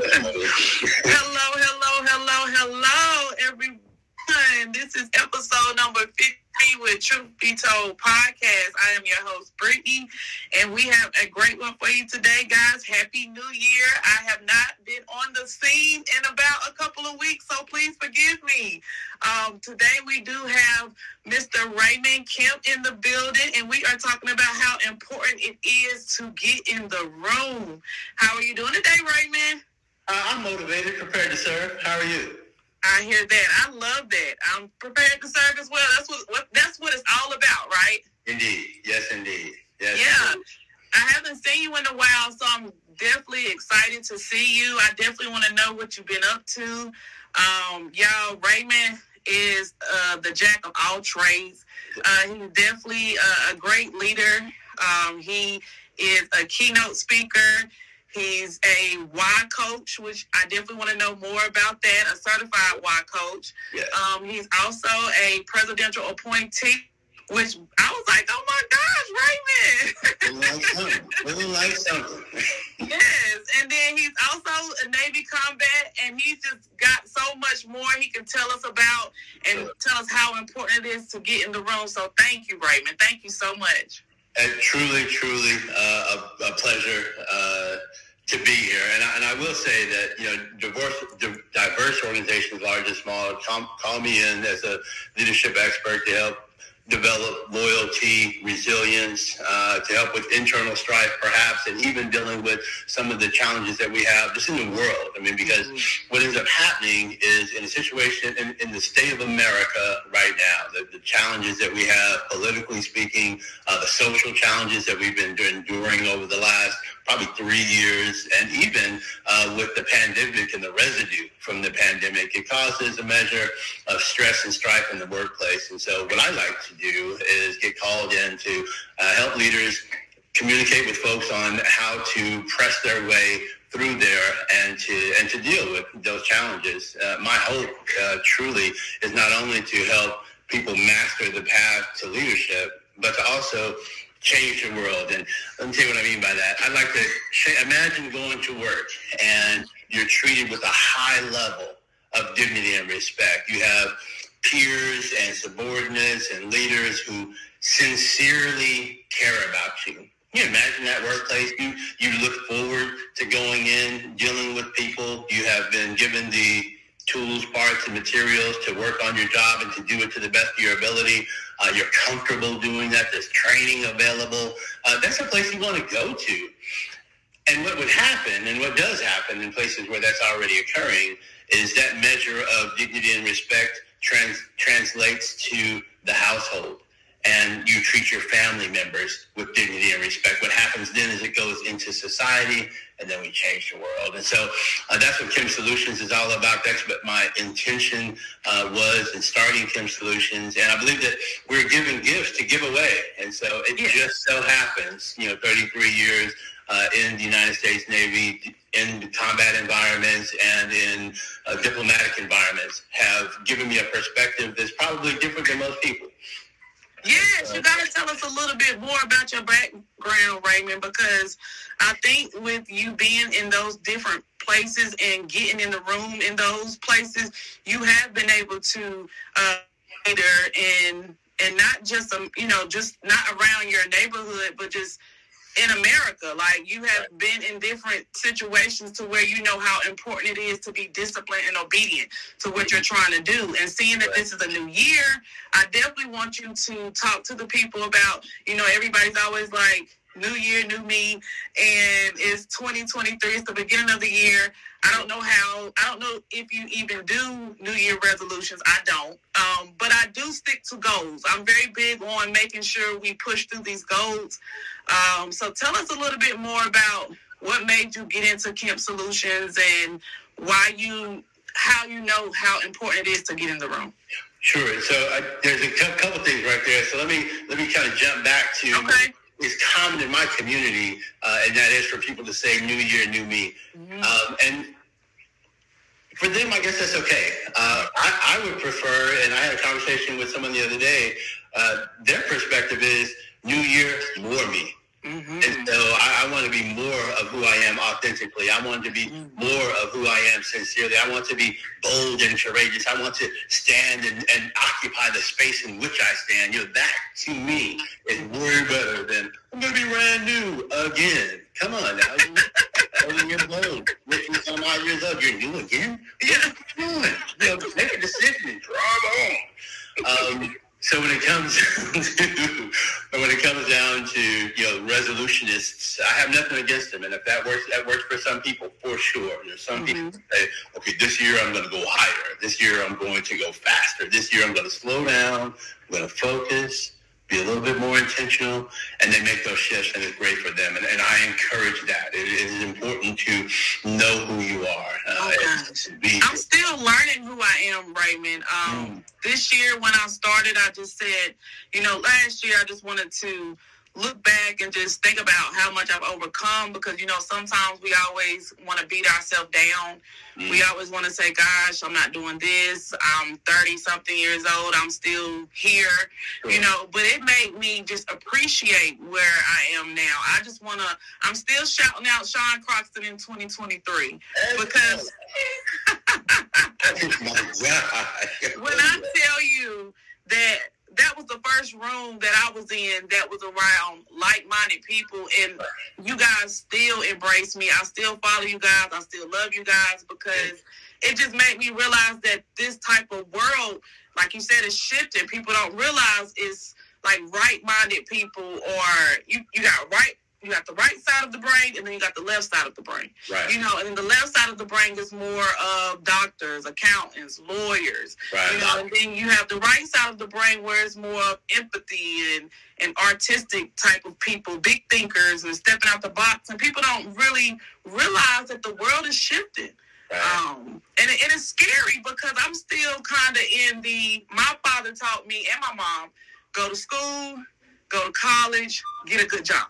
hello, hello, hello, hello, everyone. This is episode number 50 with Truth Be Told podcast. I am your host, Brittany, and we have a great one for you today, guys. Happy New Year. I have not been on the scene in about a couple of weeks, so please forgive me. Um, today we do have Mr. Raymond Kemp in the building, and we are talking about how important it is to get in the room. How are you doing today, Raymond? Uh, I'm motivated, prepared to serve. How are you? I hear that. I love that. I'm prepared to serve as well. That's what, what that's what it's all about, right? Indeed. Yes, indeed. Yes. Yeah. Indeed. I haven't seen you in a while, so I'm definitely excited to see you. I definitely want to know what you've been up to. Um, y'all, Raymond is uh, the jack of all trades. Uh, he's definitely a, a great leader. Um, he is a keynote speaker. He's a Y coach, which I definitely want to know more about that, a certified Y coach. Yes. Um, he's also a presidential appointee, which I was like, oh my gosh, Raymond. like something. like something. yes. And then he's also a Navy combat, and he's just got so much more he can tell us about and tell us how important it is to get in the room. So thank you, Raymond. Thank you so much. Truly, truly uh, a, a, pleasure uh, to be here. And I, and I will say that, you know, diverse, diverse organizations, large and small, call me in as a leadership expert to help develop loyalty, resilience, uh, to help with internal strife, perhaps, and even dealing with some of the challenges that we have just in the world. I mean, because mm-hmm. what ends up happening is in a situation in, in the state of America right now, the, the challenges that we have, politically speaking, uh, the social challenges that we've been enduring over the last probably three years, and even uh, with the pandemic and the residue from the pandemic, it causes a measure of stress and strife in the workplace. And so, what I like to do is get called in to uh, help leaders communicate with folks on how to press their way through there and to and to deal with those challenges. Uh, my hope, uh, truly, is not only to help people master the path to leadership, but to also change the world. And let me tell you what I mean by that. I'd like to imagine going to work and you're treated with a high level of dignity and respect. You have peers and subordinates and leaders who sincerely care about you. Can you imagine that workplace? You you look forward to going in, dealing with people. You have been given the tools, parts, and materials to work on your job and to do it to the best of your ability. Uh, you're comfortable doing that. There's training available. Uh, that's a place you want to go to. And what would happen, and what does happen in places where that's already occurring, is that measure of dignity and respect trans- translates to the household and you treat your family members with dignity and respect. What happens then is it goes into society and then we change the world. And so uh, that's what Kemp Solutions is all about. That's what my intention uh, was in starting Kemp Solutions. And I believe that we're giving gifts to give away. And so it just so happens, you know, 33 years uh, in the United States Navy, in combat environments and in uh, diplomatic environments have given me a perspective that's probably different than most people. Yes, you got to tell us a little bit more about your background, Raymond, because I think with you being in those different places and getting in the room in those places, you have been able to uh, and and not just um, you know just not around your neighborhood, but just in America. Like you have been in different situations to where you know how important it is to be disciplined and obedient to what you're mm-hmm. trying to do. And seeing that this is a new year, I definitely want you to talk to the people about, you know, everybody's always like, new year, new me, and it's 2023. It's the beginning of the year. I don't know how. I don't know if you even do New Year resolutions. I don't. Um, but I do stick to goals. I'm very big on making sure we push through these goals. Um, so tell us a little bit more about what made you get into Kemp Solutions and why you, how you know how important it is to get in the room. Sure. So I, there's a couple things right there. So let me let me kind of jump back to okay. Is common in my community, uh, and that is for people to say "New Year, New Me," mm-hmm. um, and for them, I guess that's okay. Uh, I, I, would prefer, and I had a conversation with someone the other day. Uh, their perspective is New Year, more me. Mm-hmm. And so I, I, want to be more of who I am authentically. I want to be mm-hmm. more of who I am sincerely. I want to be bold and courageous. I want to stand and, and occupy the space in which I stand. You know, that to me is way better than I'm going to be brand new again. Come on now. You're years old. You're some odd years old. You're new again? Yeah. What are you doing? You know, make a decision. Drive on. Um, so when it comes to when it comes down to you know resolutionists, I have nothing against them, and if that works, that works for some people for sure. There's some mm-hmm. people say, okay, this year I'm going to go higher. This year I'm going to go faster. This year I'm going to slow down. I'm going to focus be a little bit more intentional, and they make those shifts, and it's great for them. And, and I encourage that. it is important to know who you are. Uh, oh, be, I'm still learning who I am, Raymond. Um, mm. This year, when I started, I just said, you know, last year I just wanted to look back and just think about how much I've overcome because you know sometimes we always want to beat ourselves down. Mm. We always want to say, "Gosh, I'm not doing this. I'm 30 something years old. I'm still here." Sure. You know, but it made me just appreciate where I am now. I just want to. I'm still shouting out Sean Croxton in 2023 because Oh when I tell you that that was the first room that I was in that was around like-minded people, and you guys still embrace me. I still follow you guys. I still love you guys because it just made me realize that this type of world, like you said, is shifting. People don't realize it's like right-minded people, or you you got right you got the right side of the brain and then you got the left side of the brain. Right. You know, and then the left side of the brain is more of doctors, accountants, lawyers. Right. You know, and then you have the right side of the brain where it's more of empathy and, and artistic type of people, big thinkers and stepping out the box. And people don't really realize that the world is shifting. Right. Um, and it, it is scary because I'm still kind of in the, my father taught me and my mom, go to school, go to college, get a good job.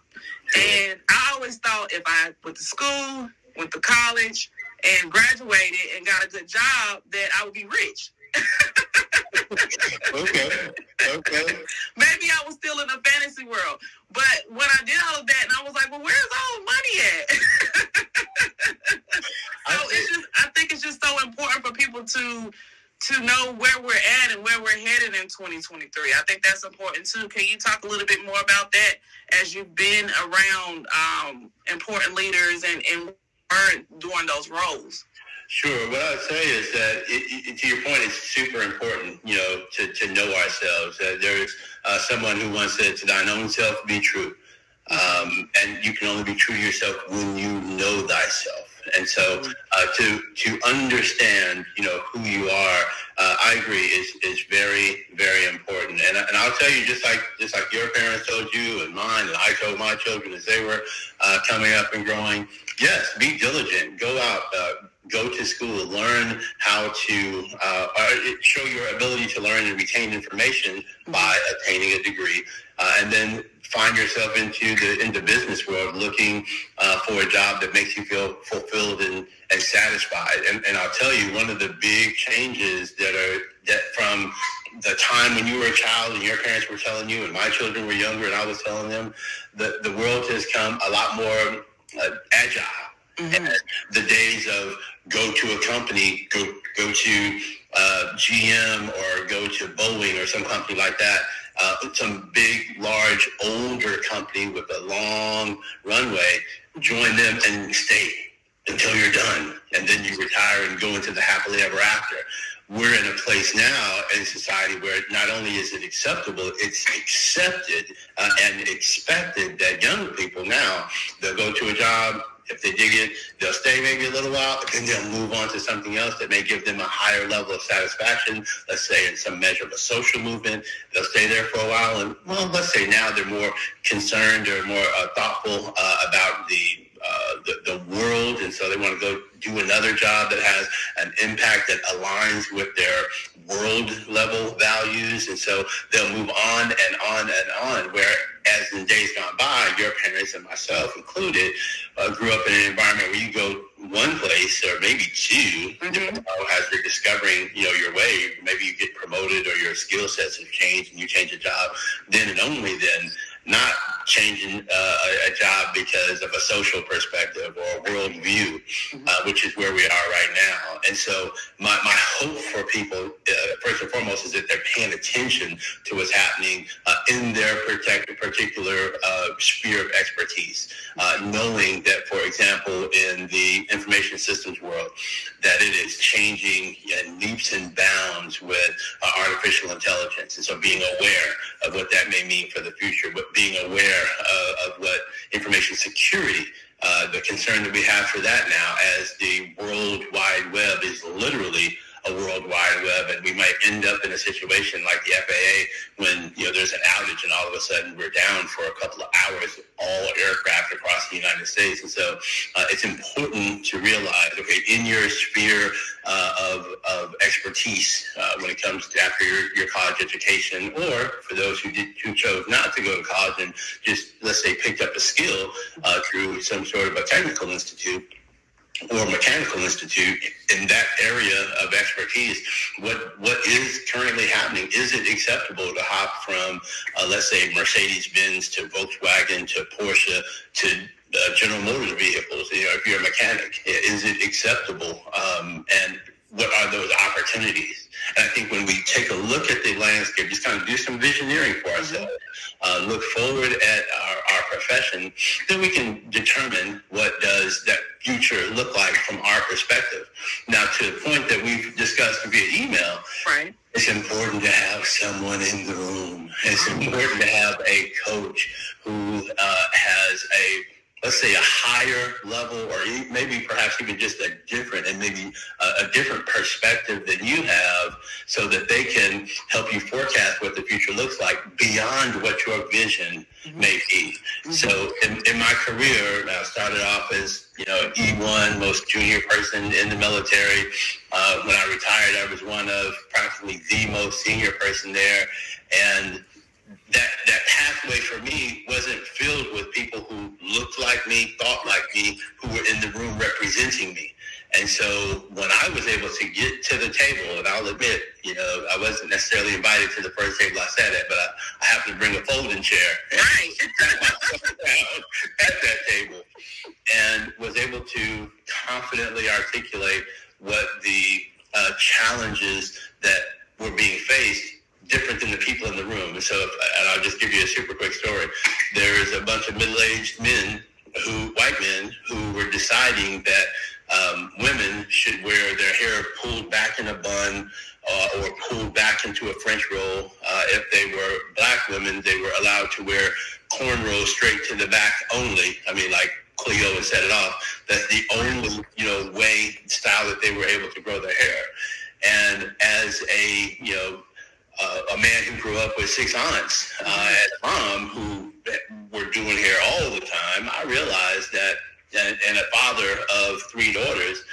And I always thought if I went to school, went to college, and graduated and got a good job, that I would be rich. okay. Okay. Maybe I was still in a fantasy world. But when I did all of that and I was like, well, where's all the money at? so it's just I think it's just so important for people to to know where we're at and where we're headed in 2023. I think that's important too. Can you talk a little bit more about that as you've been around um, important leaders and, and doing those roles? Sure. What I would say is that, it, it, to your point, it's super important, you know, to, to know ourselves. Uh, there's uh, someone who once said, "To thine own self be true," um, and you can only be true to yourself when you know thyself. And so uh, to to understand, you know, who you are, uh, I agree is is very very important. And and I'll tell you, just like just like your parents told you, and mine, and I told my children as they were uh, coming up and growing. Yes, be diligent. Go out. Go to school, to learn how to uh, show your ability to learn and retain information by attaining a degree, uh, and then find yourself into the into business world looking uh, for a job that makes you feel fulfilled and, and satisfied. And, and I'll tell you, one of the big changes that are that from the time when you were a child and your parents were telling you, and my children were younger and I was telling them, the, the world has come a lot more uh, agile. Mm-hmm. And the days of go to a company, go go to uh, GM or go to Boeing or some company like that uh, some big, large, older company with a long runway, join them and stay until you're done. And then you retire and go into the happily ever after. We're in a place now in society where not only is it acceptable, it's accepted uh, and expected that young people now, they'll go to a job, if they dig it, they'll stay maybe a little while, but then they'll move on to something else that may give them a higher level of satisfaction. Let's say in some measure of a social movement, they'll stay there for a while. And well, let's say now they're more concerned or more uh, thoughtful uh, about the uh, the, the world, and so they want to go do another job that has an impact that aligns with their world level values, and so they'll move on and on and on. Where as in days gone by, your parents and myself included uh, grew up in an environment where you go one place or maybe 2 mm-hmm. as you're discovering, you know, your way. Maybe you get promoted or your skill sets have changed and you change a job then and only then. not changing uh, a, job because of a social perspective or a worldview, mm-hmm. uh, which is where we are right now. And so my, my hope for people, uh, first and foremost, is that they're paying attention to what's happening uh, in their protect, particular uh, sphere of expertise, uh, knowing that, for example, in the information systems world, that it is changing in leaps and bounds with artificial intelligence. And so being aware of what that may mean for the future, but being aware uh, of what information security, uh, the concern that we have for that now as the World Wide Web is literally a World Wide Web, and we might end up in a situation like the FAA when you know there's an outage and all of a sudden we're down for a couple of hours all aircraft across the United States. And so uh, it's important to realize, okay, in your sphere uh, of, of expertise uh, when it comes to after your, your college education, or for those who did who chose not to go to college and just let's say picked up a skill uh, through some sort of a technical institute or mechanical institute in that area of expertise, what what is currently happening? Is it acceptable to hop from, uh, let's say, Mercedes Benz to Volkswagen to Porsche to uh, General Motors vehicles? You know, if you're a mechanic, is it acceptable? Um, and what are those opportunities? And I think when we take a look at the landscape, just kind of do some visioneering for ourselves, uh, look forward at our, our profession, then we can determine what does that future look like from our perspective. Now, to the point that we've discussed via email, right. it's important to have someone in the room. It's important to have a coach who uh, has a let's say a higher level or maybe perhaps even just a different and maybe a, a, different perspective than you have so that they can help you forecast what the future looks like beyond what your vision mm-hmm. may be. Mm-hmm. So in, in, my career, I started off as, you know, E1, most junior person in the military. Uh, when I retired, I was one of practically the most senior person there. And that that pathway for me wasn't filled with people who looked like me, thought like me, who were in the room representing me. And so when I was able to get to the table, and I'll admit, you know, I wasn't necessarily invited to the first table I sat at, but I, I happened to bring a folding chair. Right. at that table and was able to confidently articulate what the uh, challenges that were being faced different than the people in the room. And so, and I'll just give you a super quick story. There is a bunch of middle-aged men who, white men, who were deciding that um, women should wear their hair pulled back in a bun uh, or pulled back into a French roll. Uh, if they were black women, they were allowed to wear cornrows straight to the back only. I mean, like Cleo had set it off. That's the only, you know, way, style that they were able to grow their hair. And as a, you know, uh, a man who grew up with six aunts uh, at mom who were doing hair all the time, I realized that, and, and a father of three daughters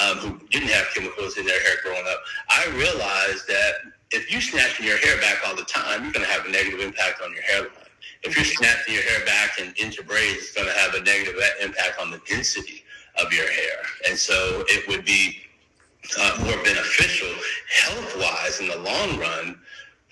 um, who didn't have chemicals in their hair growing up, I realized that if you snatching your hair back all the time, you're going to have a negative impact on your hairline. If you're snapping your hair back and into braids, it's going to have a negative impact on the density of your hair. And so it would be uh, more beneficial health-wise in the long run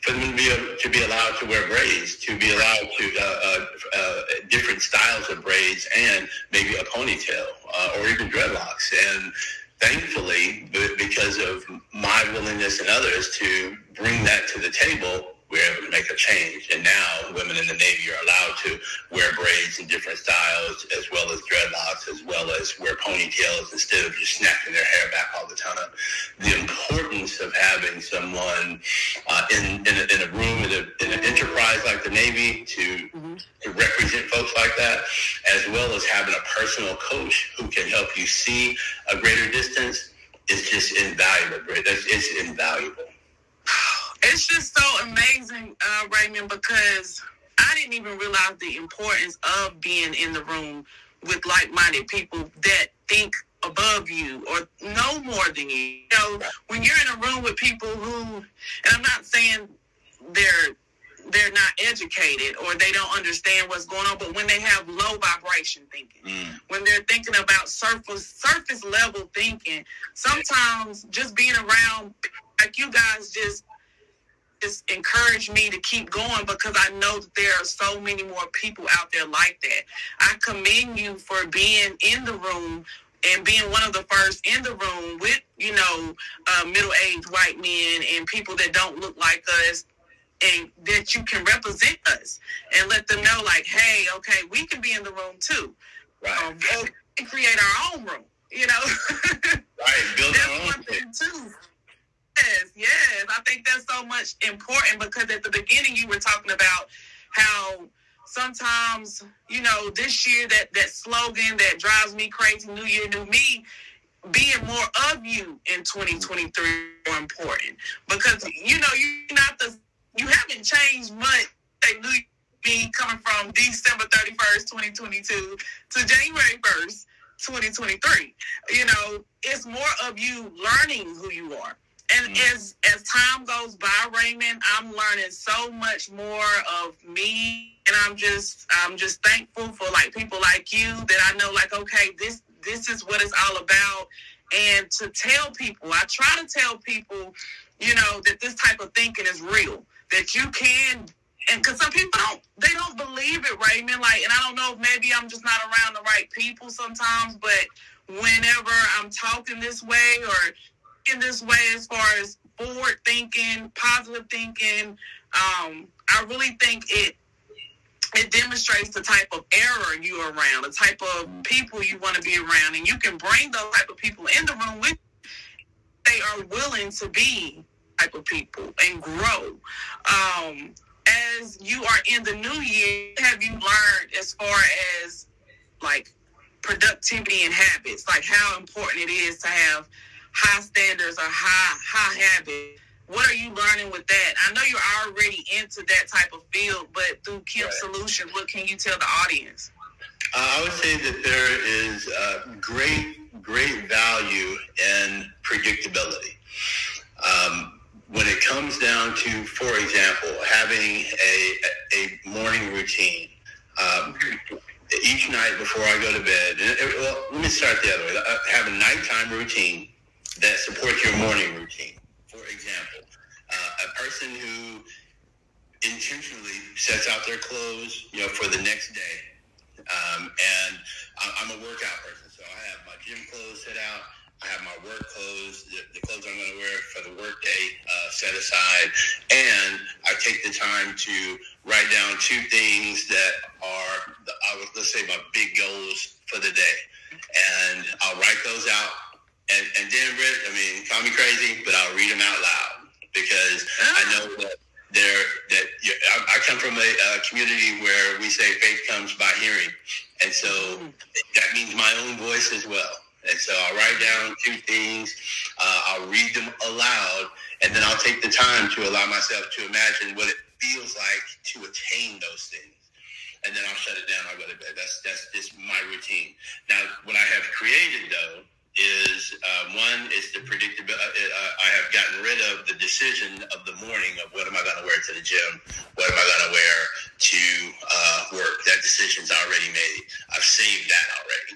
for them to be to be allowed to wear braids, to be allowed to uh, uh, uh, different styles of braids, and maybe a ponytail uh, or even dreadlocks. And thankfully, because of my willingness and others to bring that to the table, we are able to make a change. And now women in the Navy are allowed to wear braids in different styles, as well as dreadlocks, as well as wear ponytails instead of just snapping their hair back all the time. The importance of having someone uh, in, in a, in, a, room, in, a, in, an enterprise like the Navy to, mm-hmm. to represent folks like that, as well as having a personal coach who can help you see a greater distance is just invaluable. It's invaluable. It's just so amazing, uh, Raymond, because I didn't even realize the importance of being in the room with like-minded people that think above you or know more than you. You know, when you're in a room with people who, and I'm not saying they're they're not educated or they don't understand what's going on, but when they have low vibration thinking, mm. when they're thinking about surface surface level thinking, sometimes just being around like you guys just just encourage me to keep going because I know that there are so many more people out there like that. I commend you for being in the room and being one of the first in the room with, you know, uh, middle aged white men and people that don't look like us and that you can represent us and let them know, like, hey, okay, we can be in the room too. Right. Um, and create our own room, you know? right, build our own thing too. Yes, yes. I think that's so much important because at the beginning you were talking about how sometimes, you know, this year that that slogan that drives me crazy, New Year, New Me, being more of you in 2023 more important because you know you're not the you haven't changed much. Like New me coming from December 31st, 2022 to January 1st, 2023. You know, it's more of you learning who you are. And mm. as as time goes by, Raymond, I'm learning so much more of me, and I'm just I'm just thankful for like people like you that I know like okay this this is what it's all about, and to tell people, I try to tell people, you know, that this type of thinking is real, that you can and because some people don't they don't believe it raymond like and i don't know if maybe i'm just not around the right people sometimes but whenever i'm talking this way or in this way as far as forward thinking, positive thinking. Um, I really think it it demonstrates the type of error you're around, the type of people you want to be around, and you can bring those type of people in the room with. They are willing to be type of people and grow. Um, as you are in the new year, have you learned as far as like productivity and habits, like how important it is to have high standards or high high habits. What are you learning with that? I know you're already into that type of field, but through Kemp right. Solutions, what can you tell the audience? Uh, I would say that there is uh, great, great value in predictability. Um, when it comes down to, for example, having a, a morning routine, um, each night before I go to bed, and, well, let me start the other way. I have a nighttime routine that support your morning routine. For example, uh, a person who intentionally sets out their clothes, you know, for the next day. Um, and I'm a workout person, so I have my gym clothes set out. I have my work clothes, the, the clothes I'm going to wear for the workday uh, set aside, and I take the time to write down two things that are, the, I would, let's say, my big goals for the day, and I'll write those out and, and Dan Britt, I mean, call me crazy, but I'll read them out loud because oh. I know that there that I, I come from a, a, community where we say faith comes by hearing, and so mm. that means my own voice as well. And so I'll write down two things, uh, I'll read them aloud, and then I'll take the time to allow myself to imagine what it feels like to attain those things. And then I'll shut it down. I'll go to bed. That's that's just my routine. Now, what I have created though is uh, one is the predictability. Uh, uh, I have gotten rid of the decision of the morning of what am I going to wear to the gym, what am I going to wear to uh, work. That decision's already made. I've saved that already,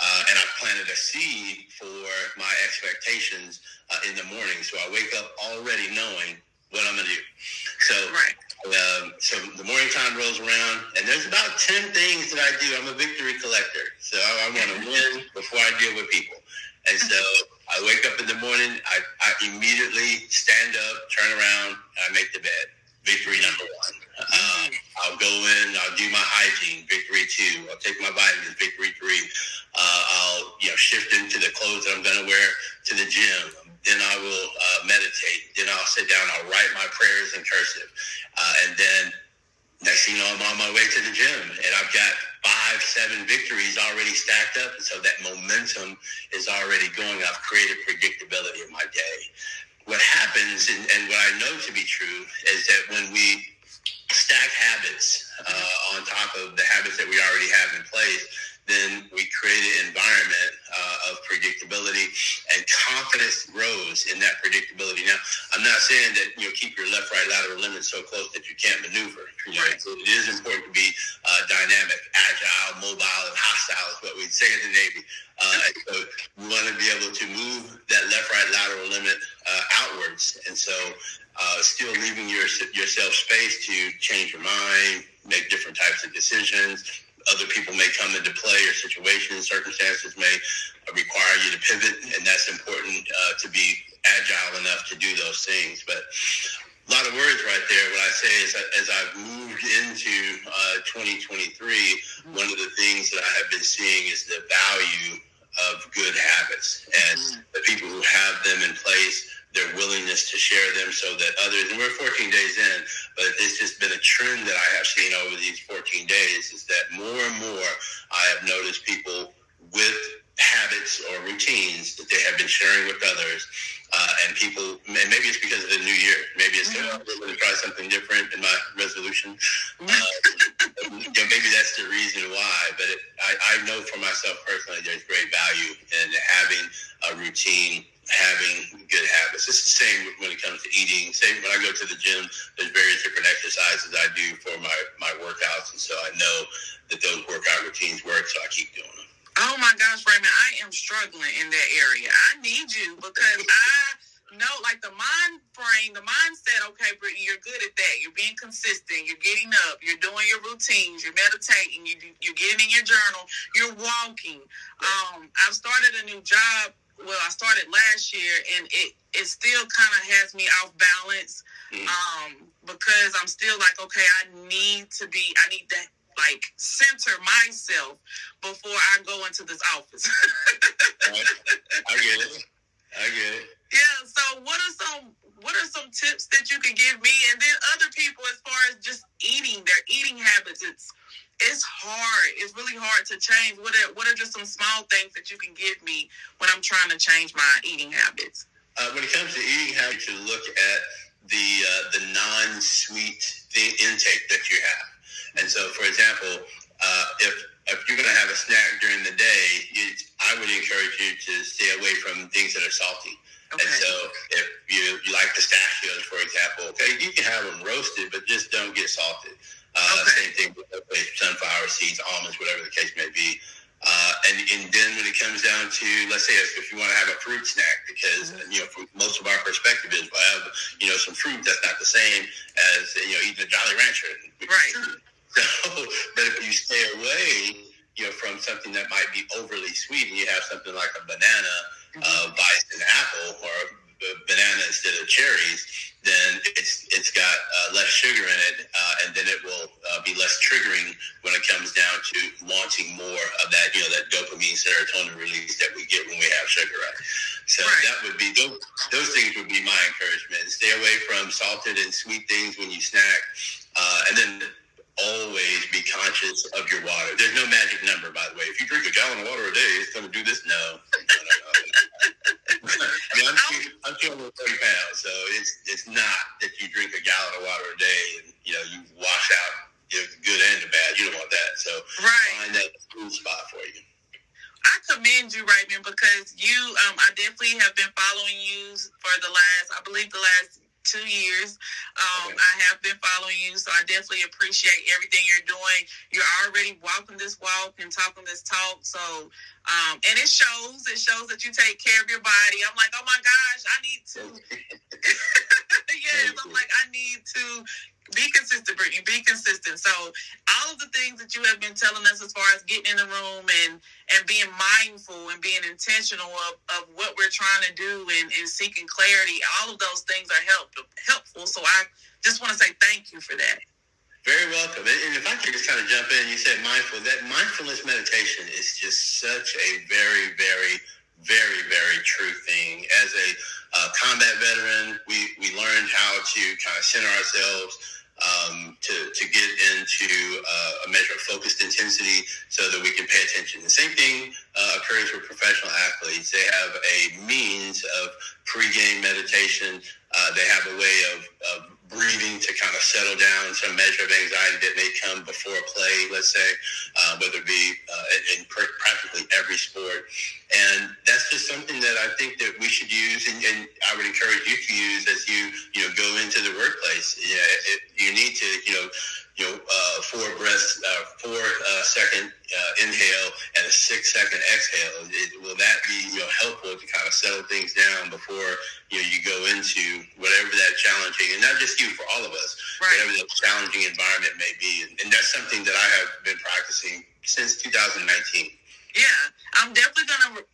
uh, and I've planted a seed for my expectations uh, in the morning. So I wake up already knowing what I'm going to do. So. Right. Um, so the morning time rolls around, and there's about 10 things that I do. I'm a victory collector. So I, I want to win before I deal with people. And so I wake up in the morning, I, I immediately stand up, turn around, and I make the bed. Victory number one. Um, I'll go in, I'll do my hygiene, victory two. I'll take my vitamins, victory three. Uh, I'll you know shift into the clothes that I'm going to wear to the gym. Then I will uh, meditate. Then I'll sit down. I'll write my prayers in cursive, uh, and then next thing you know, I'm on my way to the gym, and I've got five, seven victories already stacked up. So that momentum is already going. I've created predictability in my day. What happens, and, and what I know to be true, is that when we stack habits uh, on top of the habits that we already have in place, then we create an environment uh, of predictability and confidence grows in that predictability. Now, I'm not saying that, you know, keep your left, right lateral limit so close that you can't maneuver. You know, so it is important to be uh, dynamic, agile, mobile, and hostile is what we'd say in the Navy. Uh, so we want to be able to move that left, right lateral limit uh, outward. And so, uh, still leaving your, yourself space to change your mind, make different types of decisions. Other people may come into play, or situations, circumstances may require you to pivot, and that's important uh, to be agile enough to do those things. But a lot of words right there. What I say is, as I've moved into uh, 2023, one of the things that I have been seeing is the value of good habits and mm-hmm. the people who have them in place their willingness to share them so that others, and we're 14 days in, but it's just been a trend that I have seen over these 14 days is that more and more I have noticed people with habits or routines that they have been sharing with others. Uh, and people, and maybe it's because of the new year. Maybe it's mm-hmm. going to try something different in my resolution. Mm-hmm. Uh, you know, maybe that's the reason why. But it, I, I know for myself personally, there's great value in having a routine having good habits. It's the same when it comes to eating. Same when I go to the gym, there's various different exercises I do for my, my workouts. And so I know that those workout routines work, so I keep doing them. Oh my gosh, Raymond, I am struggling in that area. I need you because I know, like the mind frame, the mindset, okay, Brittany, you're good at that. You're being consistent. You're getting up. You're doing your routines. You're meditating. You, you're getting in your journal. You're walking. Um, I've started a new job well, I started last year, and it it still kind of has me off balance mm. um, because I'm still like, okay, I need to be, I need to like center myself before I go into this office. right. I get it. I get it. Yeah. So, what are some what are some tips that you can give me, and then other people as far as just eating their eating habits? It's it's hard. It's really hard to change. What are what are just some small things that you can give me when I'm trying to change my eating habits? Uh, when it comes to eating habits, you look at the uh, the non-sweet intake that you have. And so, for example, uh, if if you're going to have a snack during the day, I would encourage you to stay away from things that are salty. Okay. And so, if you, you like pistachios, for example, okay, you can have them roasted, but just don't get salted. Uh, okay. Same thing with sunflower seeds, almonds, whatever the case may be. Uh, and, and then when it comes down to, let's say, if, if you want to have a fruit snack, because mm-hmm. you know, from most of our perspective is, well, have you know, some fruit that's not the same as you know eating a Jolly Rancher. Right. So, but if you stay away, you know, from something that might be overly sweet, and you have something like a banana. Uh, vice an apple, or a banana instead of cherries, then it's it's got uh, less sugar in it, uh, and then it will uh, be less triggering when it comes down to wanting more of that, you know, that dopamine serotonin release that we get when we have sugar. Right. So right. that would be those, those things would be my encouragement. Stay away from salted and sweet things when you snack, uh, and then always be conscious of your water. There's no magic number, by the way. If you drink a gallon of water a day, it's going to do this. No. I'm, two, I'm 230 pounds, so it's it's not that you drink a gallon of water a day and you know you wash out you know, the good and the bad. You don't want that. So right. find that cool spot for you. I commend you, Raymond, because you, um, I definitely have been following you for the last, I believe, the last two years. Um, okay. I have been following you, so I definitely appreciate everything you're doing. You're already walking this walk and talking this talk. So, um, and it shows. It shows that you take care of your body. I'm like, oh my gosh, I need to. yes, I'm like, I need to be consistent, Brittany. Be consistent. So all of the things that you have been telling us as far as getting in the room and and being mindful and being intentional of, of what we're trying to do and, and seeking clarity, all of those things are help, helpful. So I just want to say thank you for that. Very welcome. And if I could just kind of jump in, you said mindful. That mindfulness meditation is just such a very, very, very, very true thing. As a uh, combat veteran, we, we learned how to kind of center ourselves um, to, to get into uh, a measure of focused intensity so that we can pay attention. The same thing uh, occurs with professional athletes. They have a means of pre-game meditation. Uh, they have a way of, of breathing to kind of settle down some measure of anxiety that may come before play, let's say, uh, whether it be uh, in practically every sport. And that's just something that I think that we should use, and, and I would encourage you to use as you, you know, go into the workplace. Yeah, it, you need to, you know, you know, uh, four breaths, uh, four uh, second uh, inhale and a six second exhale. It, will that be you know helpful to kind of settle things down before you know you go into whatever that challenging and not just you for all of us, right. whatever that challenging environment may be. And, and that's something that I have been practicing since 2019. Yeah, I'm definitely gonna remember that as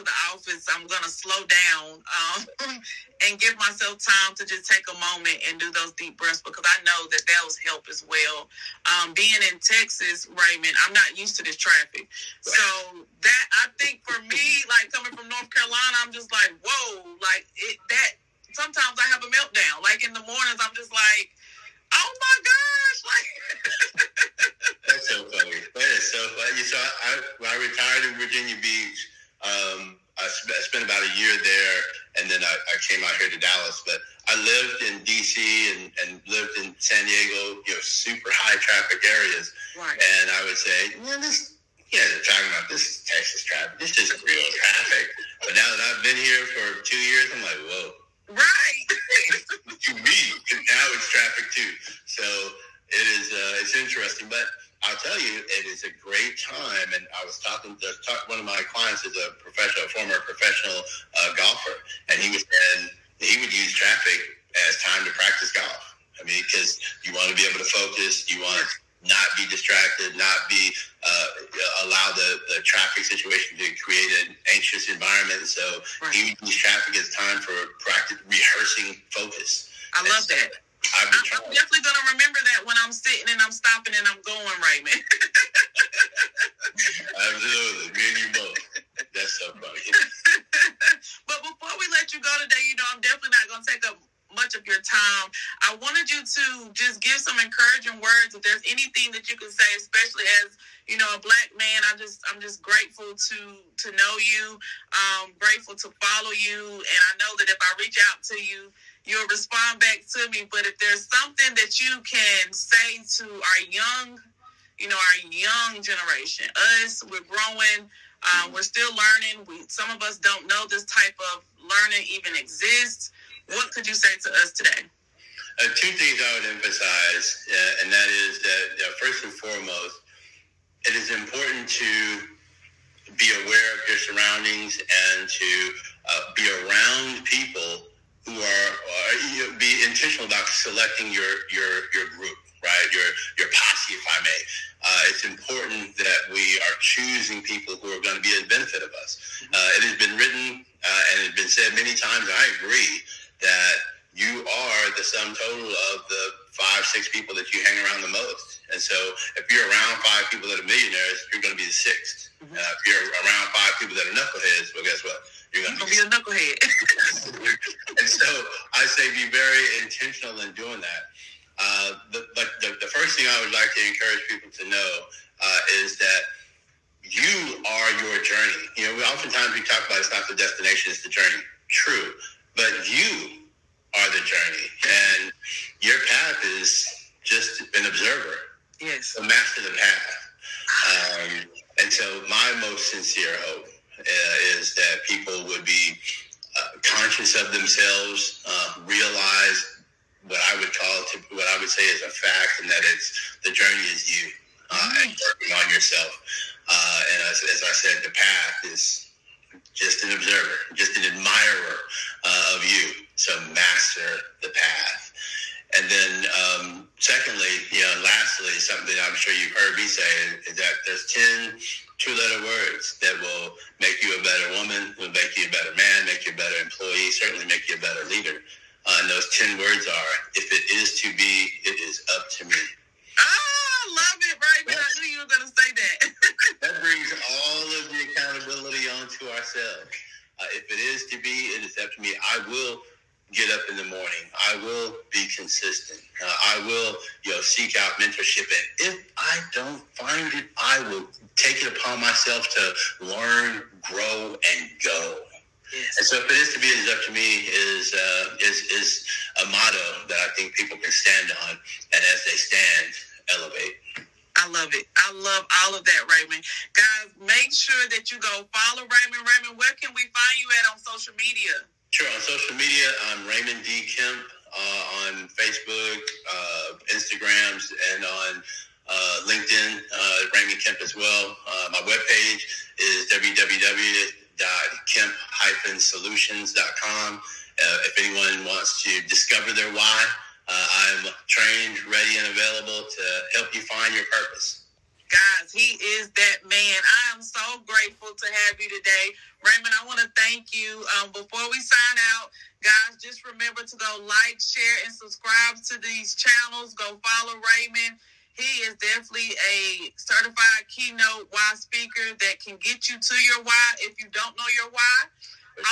Into the office, I'm going to slow down um, and give myself time to just take a moment and do those deep breaths because I know that those help as well. Um, being in Texas, Raymond, I'm not used to this traffic. So that, I think for me, like coming from North Carolina, I'm just like, whoa, like it, that, sometimes I have a meltdown. Like in the mornings, I'm just like, oh my gosh, like. That's so funny. That is so funny. So I, I retired in Virginia Beach, um, I, sp- I, spent about a year there, and then I, I, came out here to Dallas. But I lived in D.C. and, and lived in San Diego, you know, super high traffic areas. Right. And I would say, yeah, this, yeah, they're talking about this is Texas traffic. This isn't real traffic. But now that I've been here for two years, I'm like, whoa. Right. to me, now it's traffic too. So it is. Uh, it's interesting, but I'll tell you, it is a great time. And I was talking to talk, one of my clients is a professional, former professional uh, golfer, and he was saying he would use traffic as time to practice golf. I mean, because you want to be able to focus, you want to not be distracted, not be uh, allow the, the traffic situation to create an anxious environment. So right. he would use traffic as time for practice, rehearsing focus. I love so, that. I'm, I'm definitely gonna remember that when I'm sitting and I'm stopping and I'm going, Raymond. Absolutely, me and you both. That's so funny. but before we let you go today, you know, I'm definitely not gonna take up much of your time. I wanted you to just give some encouraging words. If there's anything that you can say, especially as you know a black man, I just I'm just grateful to to know you. Um, grateful to follow you, and I know that if I reach out to you you'll respond back to me. But if there's something that you can say to our young, you know, our young generation, us, we're growing, um, we're still learning. We some of us don't know this type of learning even exists. What could you say to us today? Uh, two things I would emphasize, uh, and that is that uh, first and foremost, it is important to be aware of your surroundings and to uh, be around people who are, are you know, be intentional about selecting your your your group, right? Your your posse, if I may. Uh, it's important that we are choosing people who are going to be a benefit of us. Uh, it has been written uh, and it's been said many times. I agree that you are the sum total of the five, six people that you hang around the most. And so, if you're around five people that are millionaires, you're going to be the 6th mm-hmm. Uh, if you're around five people that are knuckleheads, well, guess what? You're gonna, be, be, a knucklehead. and so I say be very intentional in doing that. Uh, the, but the, the, first thing I would like to encourage people to know uh, is that you are your journey. You know, we, oftentimes we talk about it's not the destination, it's the journey. True. But you are the journey. And your path is just an observer. Yes. A master of the path. Um, and so my most sincere hope uh, is that people would be uh, conscious of themselves, uh, realize what I would call to what I would say is a fact, and that it's the journey is you uh, and working on yourself. Uh, and as, as, I said, the path is just an observer, just an admirer uh, of you. So master the path. And then, um, secondly, you know, lastly, something I'm sure you've heard me say is that there's 10 two letter words that will make you a better woman, will make you a better man, make you a better employee, certainly make you a better leader. Uh, and those 10 words are if it is to be, it is up to me. Oh, love it, Raymond. I knew you were going to say that. that brings all of the accountability onto ourselves. Uh, if it is to be, it is up to me. I will get up in the morning. I will be consistent. Uh, I will, out mentorship. And if I don't find it, I will take it upon myself to learn, grow, and go. Yes. And so, if it is to be, it is up to me. Is uh, is is a motto that I think people can stand on, and as they stand, elevate. I love it. I love all of that, Raymond. Guys, make sure that you go follow Raymond. Raymond, where can we find you at on social media? Sure. On social media, I'm Raymond D. Kemp uh, on Facebook, uh, Instagrams, and on uh, LinkedIn, uh, Raymond Kemp as well. Uh, my webpage is www.kemp-solutions.com. Uh, if anyone wants to discover their why, uh, I'm trained, ready, and available to help you find your purpose. Guys, he is that man. I am so grateful to have you today. Raymond, I want to thank you. Um, before we sign out, guys, just remember to go like, share, and subscribe to these channels. Go follow Raymond. He is definitely a certified keynote why speaker that can get you to your why if you don't know your why.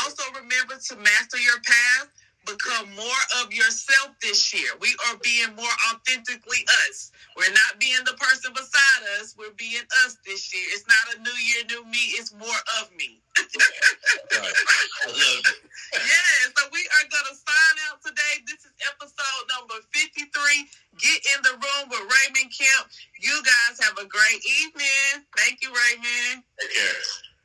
Also, remember to master your path become more of yourself this year. We are being more authentically us. We're not being the person beside us. We're being us this year. It's not a new year, new me. It's more of me. right. I love it. yeah, so we are going to sign out today. This is episode number 53. Get in the room with Raymond Kemp. You guys have a great evening. Thank you, Raymond. Take care.